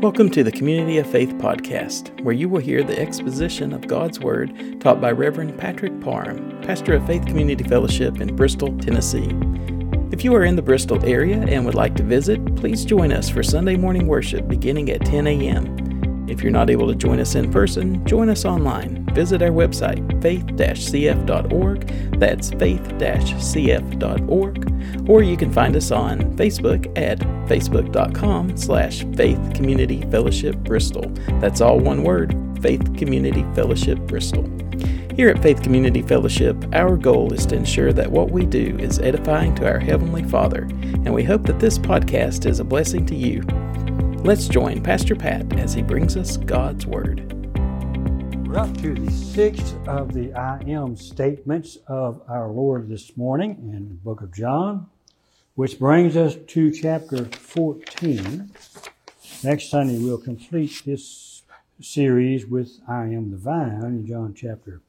Welcome to the Community of Faith podcast, where you will hear the exposition of God's Word taught by Reverend Patrick Parham, pastor of Faith Community Fellowship in Bristol, Tennessee. If you are in the Bristol area and would like to visit, please join us for Sunday morning worship beginning at 10 a.m. If you're not able to join us in person, join us online. Visit our website, faith-cf.org. That's faith-cf.org. Or you can find us on Facebook at facebook.com slash Faith Community Fellowship Bristol. That's all one word, Faith Community Fellowship Bristol. Here at Faith Community Fellowship, our goal is to ensure that what we do is edifying to our Heavenly Father, and we hope that this podcast is a blessing to you. Let's join Pastor Pat as he brings us God's Word. We're up to the sixth of the I am statements of our Lord this morning in the book of John, which brings us to chapter 14. Next Sunday, we'll complete this series with I am the vine in John chapter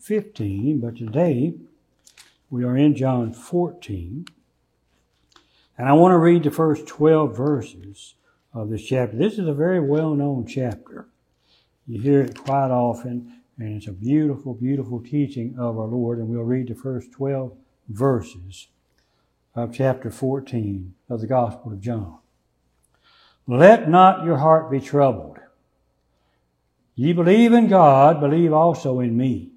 15, but today we are in John 14. And I want to read the first 12 verses of this chapter. This is a very well known chapter. You hear it quite often, and it's a beautiful, beautiful teaching of our Lord. And we'll read the first 12 verses of chapter 14 of the Gospel of John. Let not your heart be troubled. Ye believe in God, believe also in me.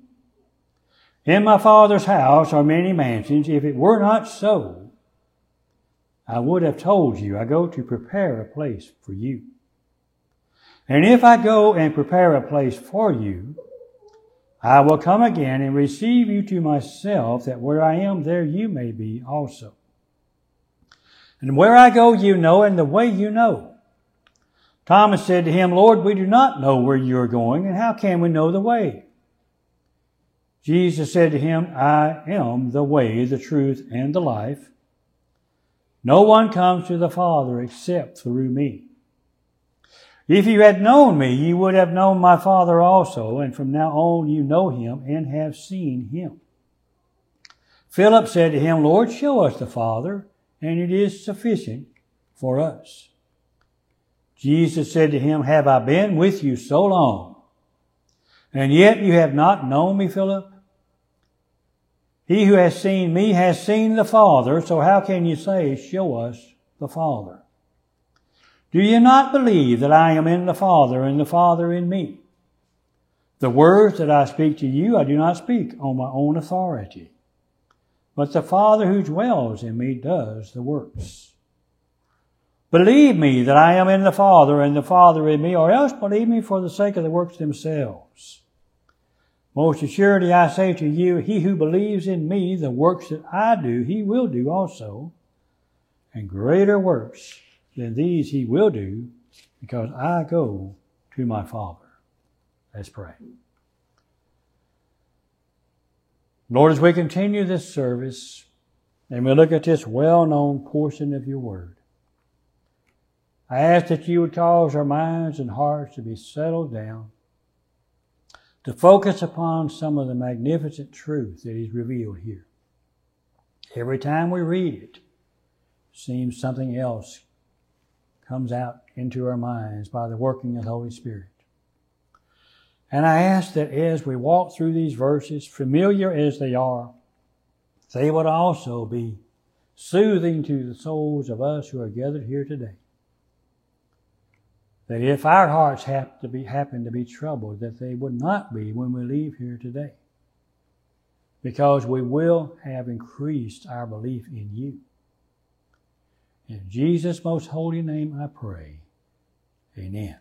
In my Father's house are many mansions. If it were not so, I would have told you, I go to prepare a place for you. And if I go and prepare a place for you, I will come again and receive you to myself, that where I am, there you may be also. And where I go, you know, and the way you know. Thomas said to him, Lord, we do not know where you are going, and how can we know the way? Jesus said to him, I am the way, the truth, and the life. No one comes to the Father except through me. If you had known me, you would have known my Father also, and from now on you know him and have seen him. Philip said to him, Lord, show us the Father, and it is sufficient for us. Jesus said to him, Have I been with you so long, and yet you have not known me, Philip? He who has seen me has seen the Father, so how can you say, Show us the Father? Do you not believe that I am in the Father and the Father in me? The words that I speak to you, I do not speak on my own authority, but the Father who dwells in me does the works. Believe me that I am in the Father and the Father in me, or else believe me for the sake of the works themselves. Most assuredly I say to you, he who believes in me, the works that I do, he will do also. And greater works than these he will do, because I go to my Father. Let's pray. Lord, as we continue this service, and we look at this well-known portion of your word, I ask that you would cause our minds and hearts to be settled down to focus upon some of the magnificent truth that is revealed here. Every time we read it, seems something else comes out into our minds by the working of the Holy Spirit. And I ask that as we walk through these verses, familiar as they are, they would also be soothing to the souls of us who are gathered here today that if our hearts happen to be, happen to be troubled, that they would not be when we leave here today. Because we will have increased our belief in you. In Jesus' most holy name I pray. Amen.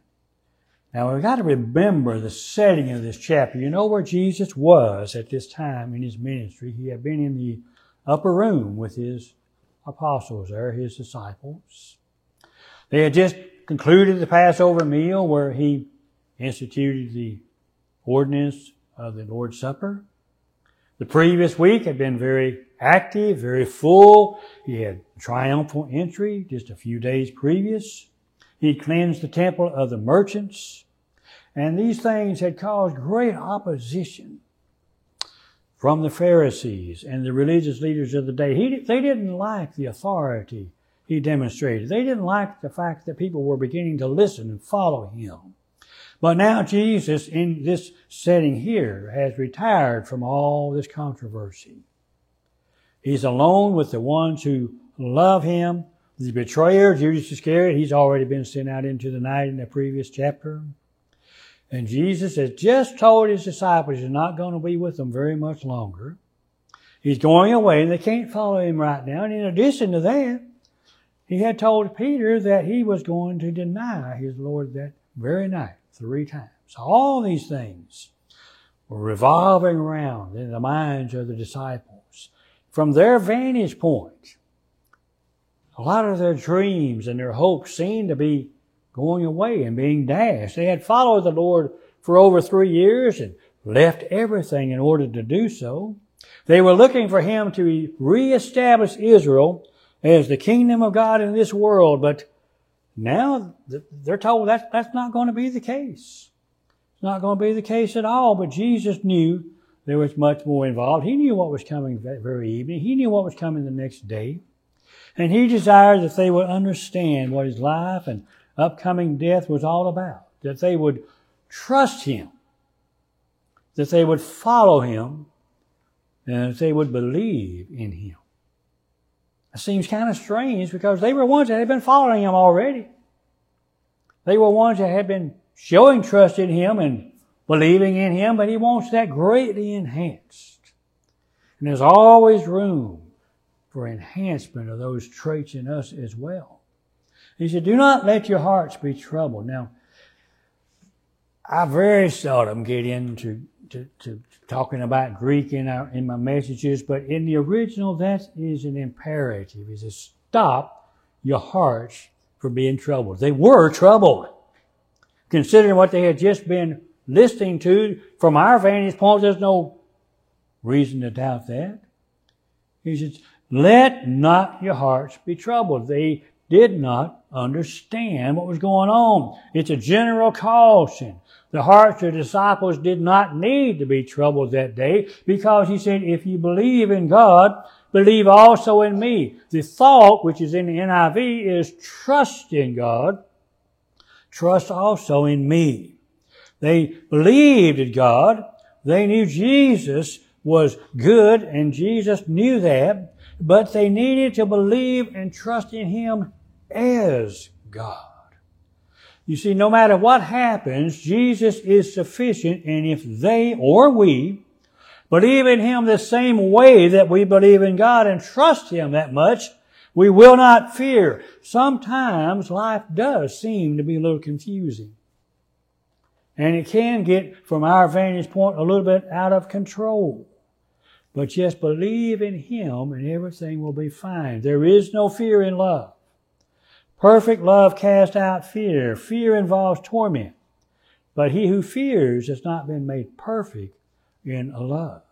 Now we've got to remember the setting of this chapter. You know where Jesus was at this time in his ministry. He had been in the upper room with his apostles there, his disciples. They had just concluded the Passover meal where he instituted the ordinance of the Lord's Supper. The previous week had been very active, very full. He had triumphal entry just a few days previous. He cleansed the temple of the merchants. And these things had caused great opposition from the Pharisees and the religious leaders of the day. He, they didn't like the authority he demonstrated. They didn't like the fact that people were beginning to listen and follow him. But now Jesus, in this setting here, has retired from all this controversy. He's alone with the ones who love him. The betrayer, Judas Iscariot, he's already been sent out into the night in the previous chapter. And Jesus has just told his disciples he's not going to be with them very much longer. He's going away and they can't follow him right now. And in addition to that, he had told Peter that he was going to deny his Lord that very night three times. All these things were revolving around in the minds of the disciples. From their vantage point, a lot of their dreams and their hopes seemed to be going away and being dashed. They had followed the Lord for over three years and left everything in order to do so. They were looking for Him to reestablish Israel as the kingdom of God in this world, but now they're told that that's not going to be the case. It's not going to be the case at all, but Jesus knew there was much more involved. He knew what was coming that very evening. He knew what was coming the next day. And he desired that they would understand what his life and upcoming death was all about, that they would trust him, that they would follow him, and that they would believe in him. It seems kind of strange because they were ones that had been following him already. They were ones that had been showing trust in him and believing in him, but he wants that greatly enhanced. And there's always room for enhancement of those traits in us as well. He said, Do not let your hearts be troubled. Now, I very seldom get into to, to talking about Greek in our in my messages, but in the original, that is an imperative. Is to stop your hearts from being troubled. They were troubled. Considering what they had just been listening to, from our vantage point, there's no reason to doubt that. He says, let not your hearts be troubled. They did not understand what was going on. It's a general caution. The hearts of the disciples did not need to be troubled that day because he said, if you believe in God, believe also in me. The thought, which is in the NIV, is trust in God, trust also in me. They believed in God. They knew Jesus was good and Jesus knew that, but they needed to believe and trust in Him as God. You see, no matter what happens, Jesus is sufficient, and if they or we believe in Him the same way that we believe in God and trust Him that much, we will not fear. Sometimes life does seem to be a little confusing. And it can get, from our vantage point, a little bit out of control. But just believe in Him and everything will be fine. There is no fear in love. Perfect love casts out fear. Fear involves torment. But he who fears has not been made perfect in love.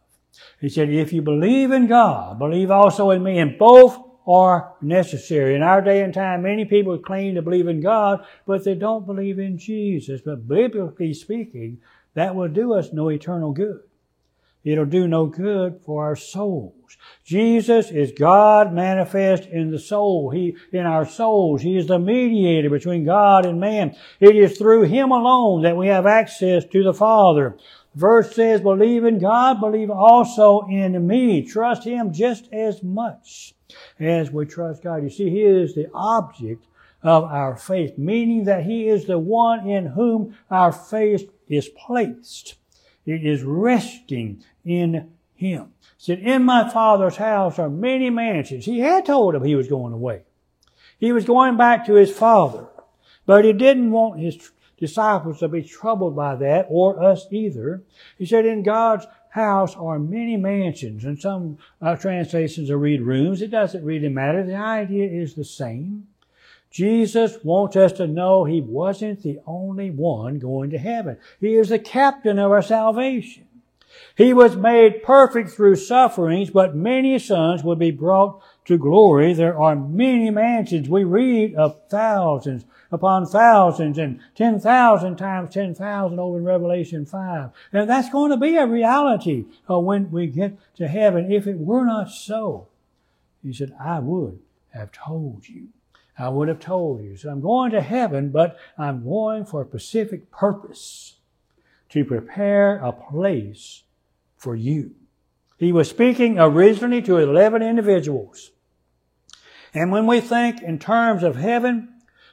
He said, if you believe in God, believe also in me. And both are necessary. In our day and time, many people claim to believe in God, but they don't believe in Jesus. But biblically speaking, that will do us no eternal good. It'll do no good for our souls. Jesus is God manifest in the soul. He, in our souls. He is the mediator between God and man. It is through Him alone that we have access to the Father. Verse says, believe in God, believe also in me. Trust Him just as much as we trust God. You see, He is the object of our faith, meaning that He is the one in whom our faith is placed. It is resting in him. He said, In my father's house are many mansions. He had told him he was going away. He was going back to his father. But he didn't want his disciples to be troubled by that, or us either. He said, In God's house are many mansions. And some uh, translations read rooms. It doesn't really matter. The idea is the same. Jesus wants us to know He wasn't the only one going to heaven. He is the captain of our salvation. He was made perfect through sufferings, but many sons will be brought to glory. There are many mansions. We read of thousands upon thousands and 10,000 times 10,000 over in Revelation 5. And that's going to be a reality when we get to heaven. If it were not so, he said, I would have told you. I would have told you. So I'm going to heaven, but I'm going for a specific purpose to prepare a place for you. He was speaking originally to 11 individuals. And when we think in terms of heaven,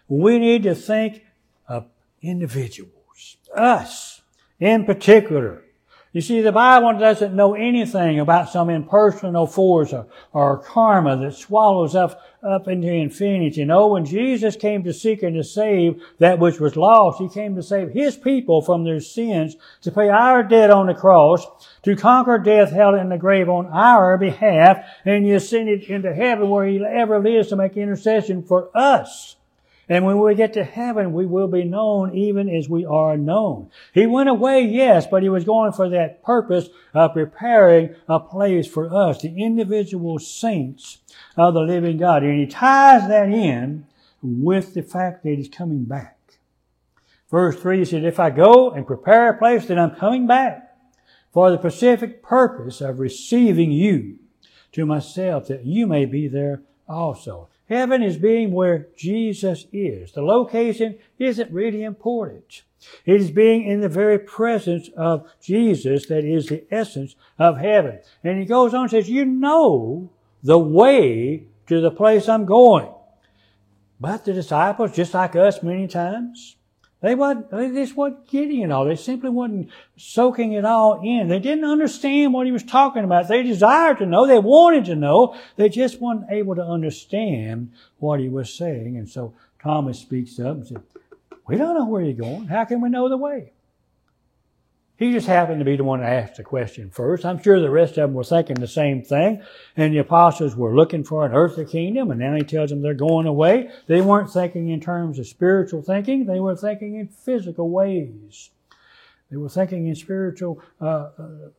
we need to think of individuals. Us, in particular. You see, the Bible doesn't know anything about some impersonal force or, or karma that swallows up, up into infinity. Know, when Jesus came to seek and to save that which was lost, He came to save His people from their sins, to pay our debt on the cross, to conquer death, hell, and the grave on our behalf, and He ascended into heaven where He ever lives to make intercession for us. And when we get to heaven, we will be known even as we are known. He went away, yes, but he was going for that purpose of preparing a place for us, the individual saints of the living God. And he ties that in with the fact that he's coming back. Verse 3 says, If I go and prepare a place, then I'm coming back for the specific purpose of receiving you to myself, that you may be there also. Heaven is being where Jesus is. The location isn't really important. It is being in the very presence of Jesus that is the essence of heaven. And he goes on and says, you know the way to the place I'm going. But the disciples, just like us many times, they, wasn't, they just weren't getting it all. They simply weren't soaking it all in. They didn't understand what he was talking about. They desired to know. They wanted to know. They just weren't able to understand what he was saying. And so Thomas speaks up and said, we don't know where you're going. How can we know the way? He just happened to be the one that asked the question first. I'm sure the rest of them were thinking the same thing. And the apostles were looking for an earthly kingdom, and now he tells them they're going away. They weren't thinking in terms of spiritual thinking, they were thinking in physical ways. They were thinking in spiritual, uh, uh,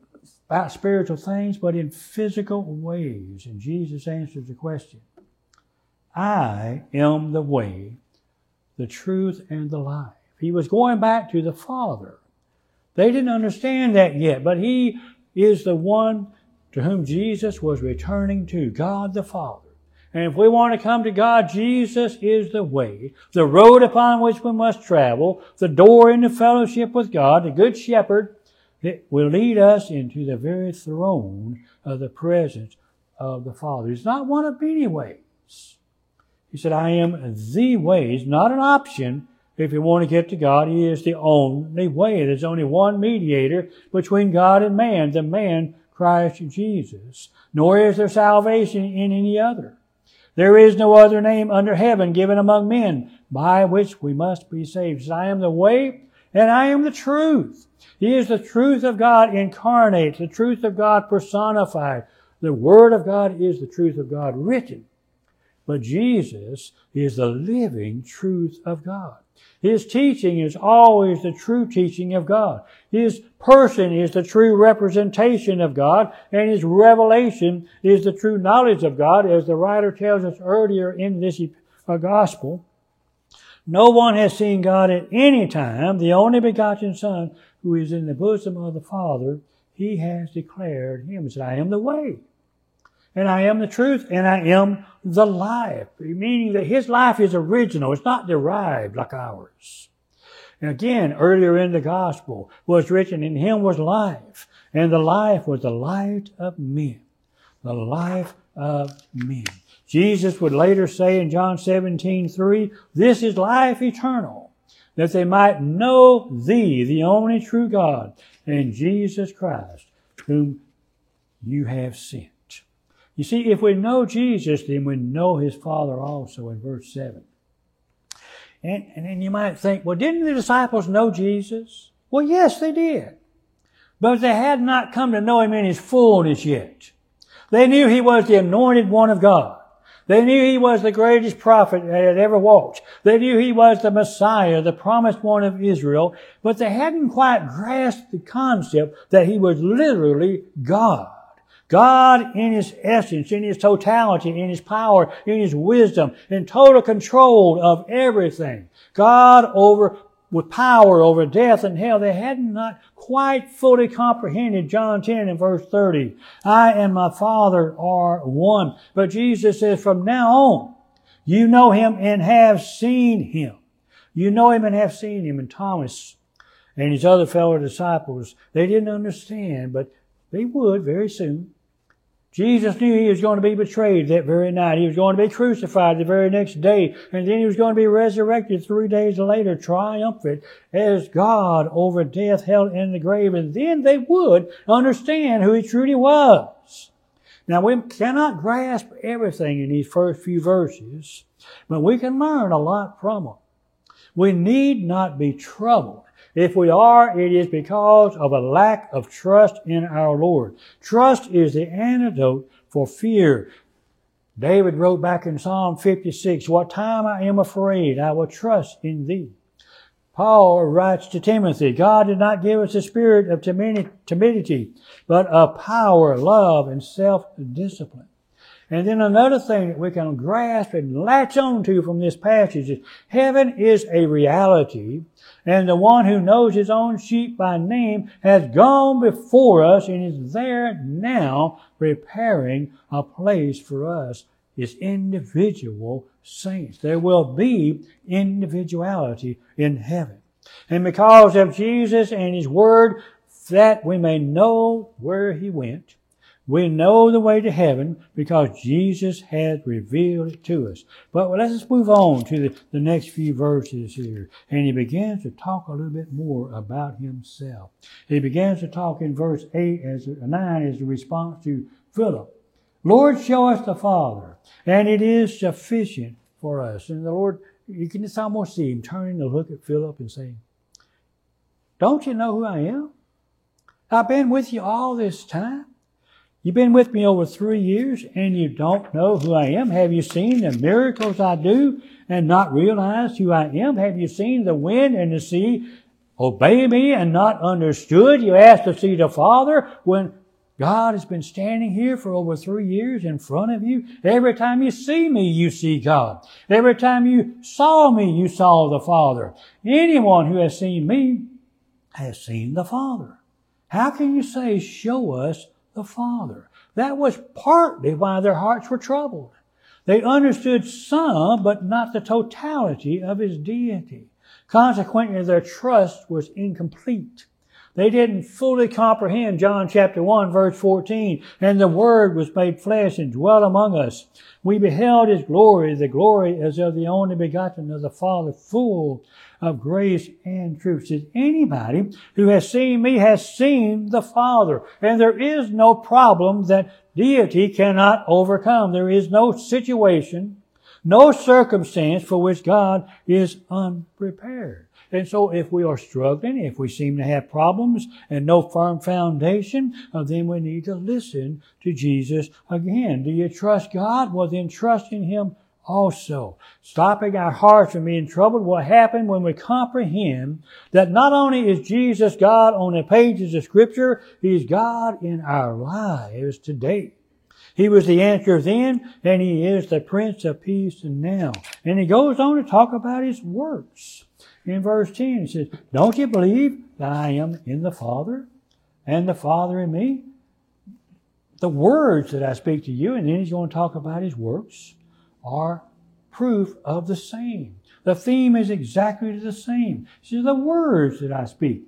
about spiritual things, but in physical ways. And Jesus answers the question I am the way, the truth, and the life. He was going back to the Father. They didn't understand that yet, but He is the one to whom Jesus was returning to, God the Father. And if we want to come to God, Jesus is the way, the road upon which we must travel, the door into fellowship with God, the Good Shepherd, that will lead us into the very throne of the presence of the Father. It's not one of many ways. He said, I am the way. Not an option. If you want to get to God, He is the only way. There's only one mediator between God and man, the man Christ Jesus. Nor is there salvation in any other. There is no other name under heaven given among men by which we must be saved. I am the way and I am the truth. He is the truth of God incarnate, the truth of God personified. The Word of God is the truth of God written. But Jesus is the living truth of God. His teaching is always the true teaching of God. His person is the true representation of God, and his revelation is the true knowledge of God, as the writer tells us earlier in this uh, gospel. No one has seen God at any time. The only begotten Son, who is in the bosom of the Father, he has declared him. He said, I am the way and I am the truth, and I am the life. Meaning that his life is original. It's not derived like ours. And again, earlier in the gospel was written, in him was life, and the life was the light of men. The life of men. Jesus would later say in John 17, 3, this is life eternal, that they might know thee, the only true God, and Jesus Christ, whom you have sent. You see, if we know Jesus, then we know his Father also in verse 7. And, and you might think, well, didn't the disciples know Jesus? Well, yes, they did. But they had not come to know him in his fullness yet. They knew he was the anointed one of God. They knew he was the greatest prophet that had ever walked. They knew he was the Messiah, the promised one of Israel, but they hadn't quite grasped the concept that he was literally God. God in His essence, in His totality, in His power, in His wisdom, in total control of everything. God over, with power over death and hell. They had not quite fully comprehended John 10 and verse 30. I and my Father are one. But Jesus says from now on, You know him and have seen him. You know him and have seen him. And Thomas and his other fellow disciples, they didn't understand, but they would very soon. Jesus knew he was going to be betrayed that very night. He was going to be crucified the very next day. And then he was going to be resurrected three days later, triumphant as God over death, hell, and the grave. And then they would understand who he truly was. Now we cannot grasp everything in these first few verses, but we can learn a lot from them. We need not be troubled if we are, it is because of a lack of trust in our Lord. Trust is the antidote for fear. David wrote back in Psalm 56, What time I am afraid, I will trust in thee. Paul writes to Timothy, God did not give us a spirit of timidity, but of power, love, and self-discipline. And then another thing that we can grasp and latch on to from this passage is heaven is a reality and the one who knows his own sheep by name has gone before us and is there now preparing a place for us as individual saints. There will be individuality in heaven. And because of Jesus and His Word, that we may know where He went, we know the way to heaven because Jesus has revealed it to us. But let's move on to the, the next few verses here. And he begins to talk a little bit more about himself. He begins to talk in verse 8 as 9 as a response to Philip. Lord, show us the Father, and it is sufficient for us. And the Lord, you can just almost see him turning to look at Philip and saying, Don't you know who I am? I've been with you all this time. You've been with me over three years and you don't know who I am. Have you seen the miracles I do and not realized who I am? Have you seen the wind and the sea obey me and not understood? You asked to see the Father when God has been standing here for over three years in front of you. Every time you see me, you see God. Every time you saw me, you saw the Father. Anyone who has seen me has seen the Father. How can you say, show us the Father. That was partly why their hearts were troubled. They understood some, but not the totality of His deity. Consequently, their trust was incomplete. They didn't fully comprehend John chapter 1 verse 14. And the Word was made flesh and dwelt among us. We beheld His glory, the glory as of the only begotten of the Father, full of grace and truth. Says anybody who has seen me has seen the Father. And there is no problem that deity cannot overcome. There is no situation, no circumstance for which God is unprepared. And so if we are struggling, if we seem to have problems and no firm foundation, uh, then we need to listen to Jesus again. Do you trust God? Well, then trust in Him also. Stopping our hearts from being troubled will happen when we comprehend that not only is Jesus God on the pages of Scripture, He's God in our lives today. He was the answer then, and He is the Prince of Peace now. And He goes on to talk about His works. In verse 10, He says, Don't you believe that I am in the Father, and the Father in me? The words that I speak to you, and then He's going to talk about His works are proof of the same. The theme is exactly the same. See, the words that I speak.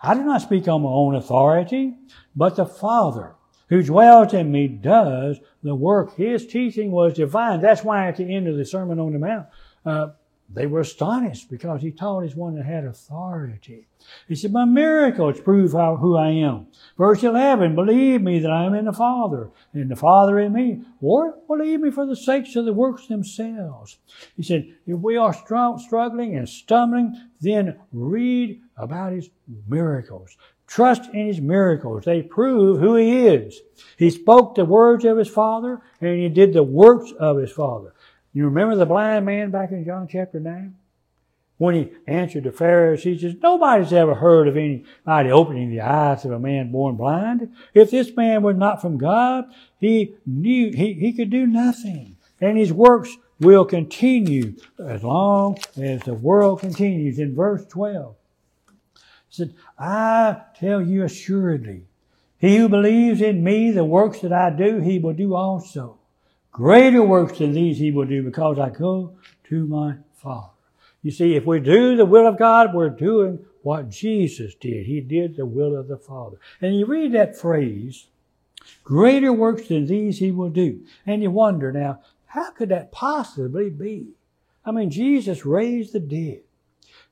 I do not speak on my own authority, but the Father who dwells in me does the work. His teaching was divine. That's why at the end of the Sermon on the Mount, uh, they were astonished because he taught as one that had authority. He said, My miracles prove how, who I am. Verse 11, believe me that I am in the Father, and the Father in me, or believe me for the sakes of the works themselves. He said, if we are struggling and stumbling, then read about his miracles. Trust in his miracles. They prove who he is. He spoke the words of his Father, and he did the works of his Father. You remember the blind man back in John chapter 9? When he answered the Pharisees, he says, nobody's ever heard of anybody opening the eyes of a man born blind. If this man was not from God, he knew, he, he could do nothing. And his works will continue as long as the world continues. In verse 12, he said, I tell you assuredly, he who believes in me, the works that I do, he will do also Greater works than these he will do because I go to my Father. You see, if we do the will of God, we're doing what Jesus did. He did the will of the Father. And you read that phrase, greater works than these he will do. And you wonder now, how could that possibly be? I mean, Jesus raised the dead.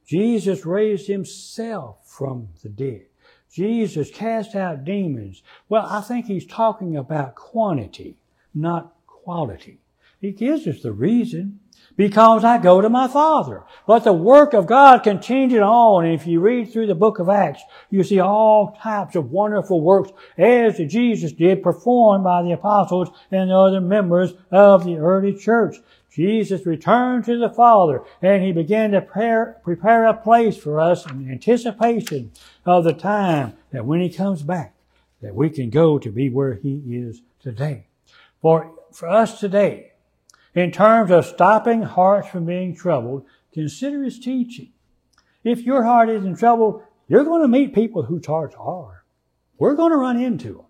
Jesus raised himself from the dead. Jesus cast out demons. Well, I think he's talking about quantity, not quality. He gives us the reason. Because I go to my Father. But the work of God continued on. And if you read through the book of Acts, you see all types of wonderful works as Jesus did performed by the apostles and the other members of the early church. Jesus returned to the Father and he began to prepare, prepare a place for us in anticipation of the time that when he comes back, that we can go to be where he is today. For for us today, in terms of stopping hearts from being troubled, consider his teaching. If your heart is in trouble, you're going to meet people whose hearts are. We're going to run into them.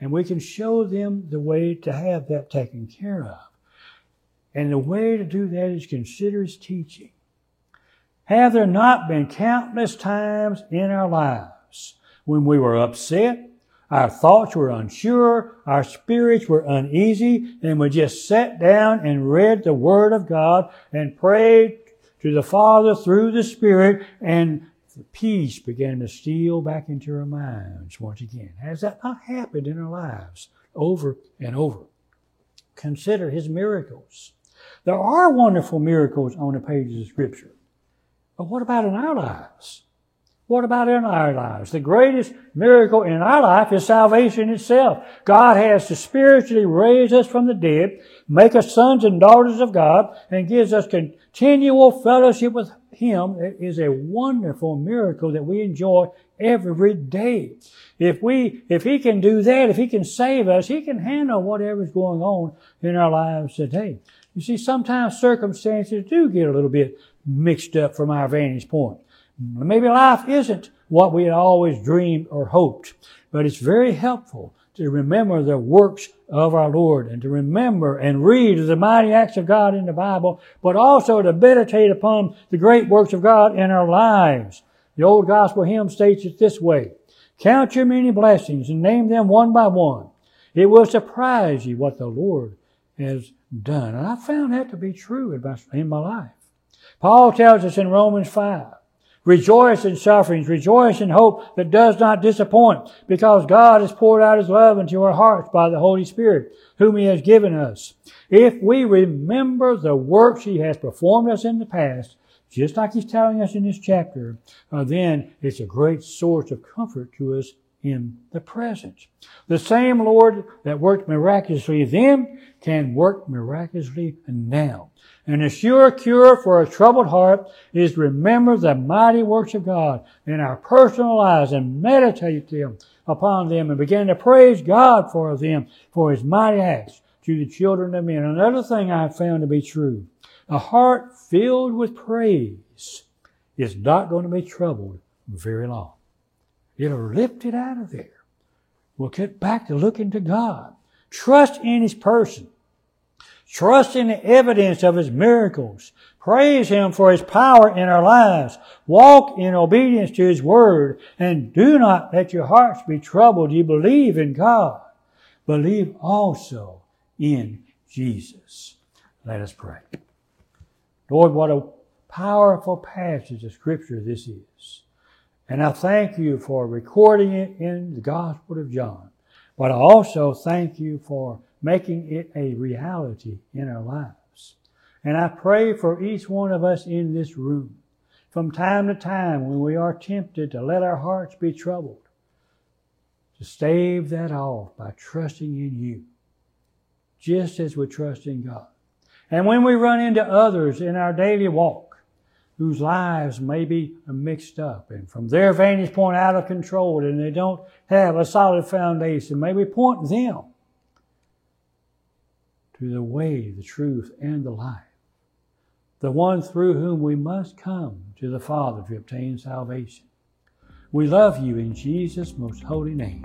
And we can show them the way to have that taken care of. And the way to do that is consider his teaching. Have there not been countless times in our lives when we were upset, our thoughts were unsure. Our spirits were uneasy. And we just sat down and read the Word of God and prayed to the Father through the Spirit and peace began to steal back into our minds once again. Has that not happened in our lives over and over? Consider His miracles. There are wonderful miracles on the pages of Scripture. But what about in our lives? What about in our lives? The greatest miracle in our life is salvation itself. God has to spiritually raise us from the dead, make us sons and daughters of God, and gives us continual fellowship with Him. It is a wonderful miracle that we enjoy every day. If we, if He can do that, if He can save us, He can handle whatever's going on in our lives today. You see, sometimes circumstances do get a little bit mixed up from our vantage point. Maybe life isn't what we had always dreamed or hoped, but it's very helpful to remember the works of our Lord and to remember and read the mighty acts of God in the Bible, but also to meditate upon the great works of God in our lives. The old gospel hymn states it this way. Count your many blessings and name them one by one. It will surprise you what the Lord has done. And I found that to be true in my, in my life. Paul tells us in Romans 5, Rejoice in sufferings. Rejoice in hope that does not disappoint because God has poured out His love into our hearts by the Holy Spirit whom He has given us. If we remember the works He has performed us in the past, just like He's telling us in this chapter, uh, then it's a great source of comfort to us in the presence. The same Lord that worked miraculously then can work miraculously now. And a sure cure for a troubled heart is to remember the mighty works of God in our personal lives and meditate them upon them and begin to praise God for them, for His mighty acts to the children of men. Another thing I have found to be true, a heart filled with praise is not going to be troubled very long. It'll lift it out of there. We'll get back to looking to God. Trust in His person. Trust in the evidence of His miracles. Praise Him for His power in our lives. Walk in obedience to His Word. And do not let your hearts be troubled. You believe in God. Believe also in Jesus. Let us pray. Lord, what a powerful passage of Scripture this is. And I thank you for recording it in the Gospel of John. But I also thank you for making it a reality in our lives. And I pray for each one of us in this room from time to time when we are tempted to let our hearts be troubled, to stave that off by trusting in you, just as we trust in God. And when we run into others in our daily walk, whose lives may be mixed up and from their vantage point out of control and they don't have a solid foundation. May we point them to the way, the truth, and the life. The one through whom we must come to the Father to obtain salvation. We love you in Jesus' most holy name.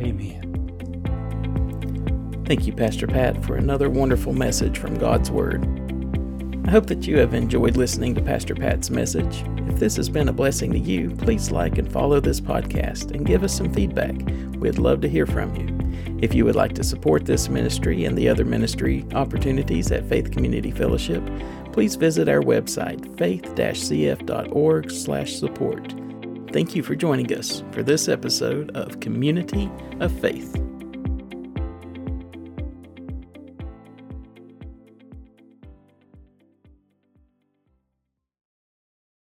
Amen. Thank you, Pastor Pat, for another wonderful message from God's Word. I hope that you have enjoyed listening to Pastor Pat's message. If this has been a blessing to you, please like and follow this podcast and give us some feedback. We'd love to hear from you. If you would like to support this ministry and the other ministry opportunities at Faith Community Fellowship, please visit our website, faith-cf.org/support. Thank you for joining us for this episode of Community of Faith.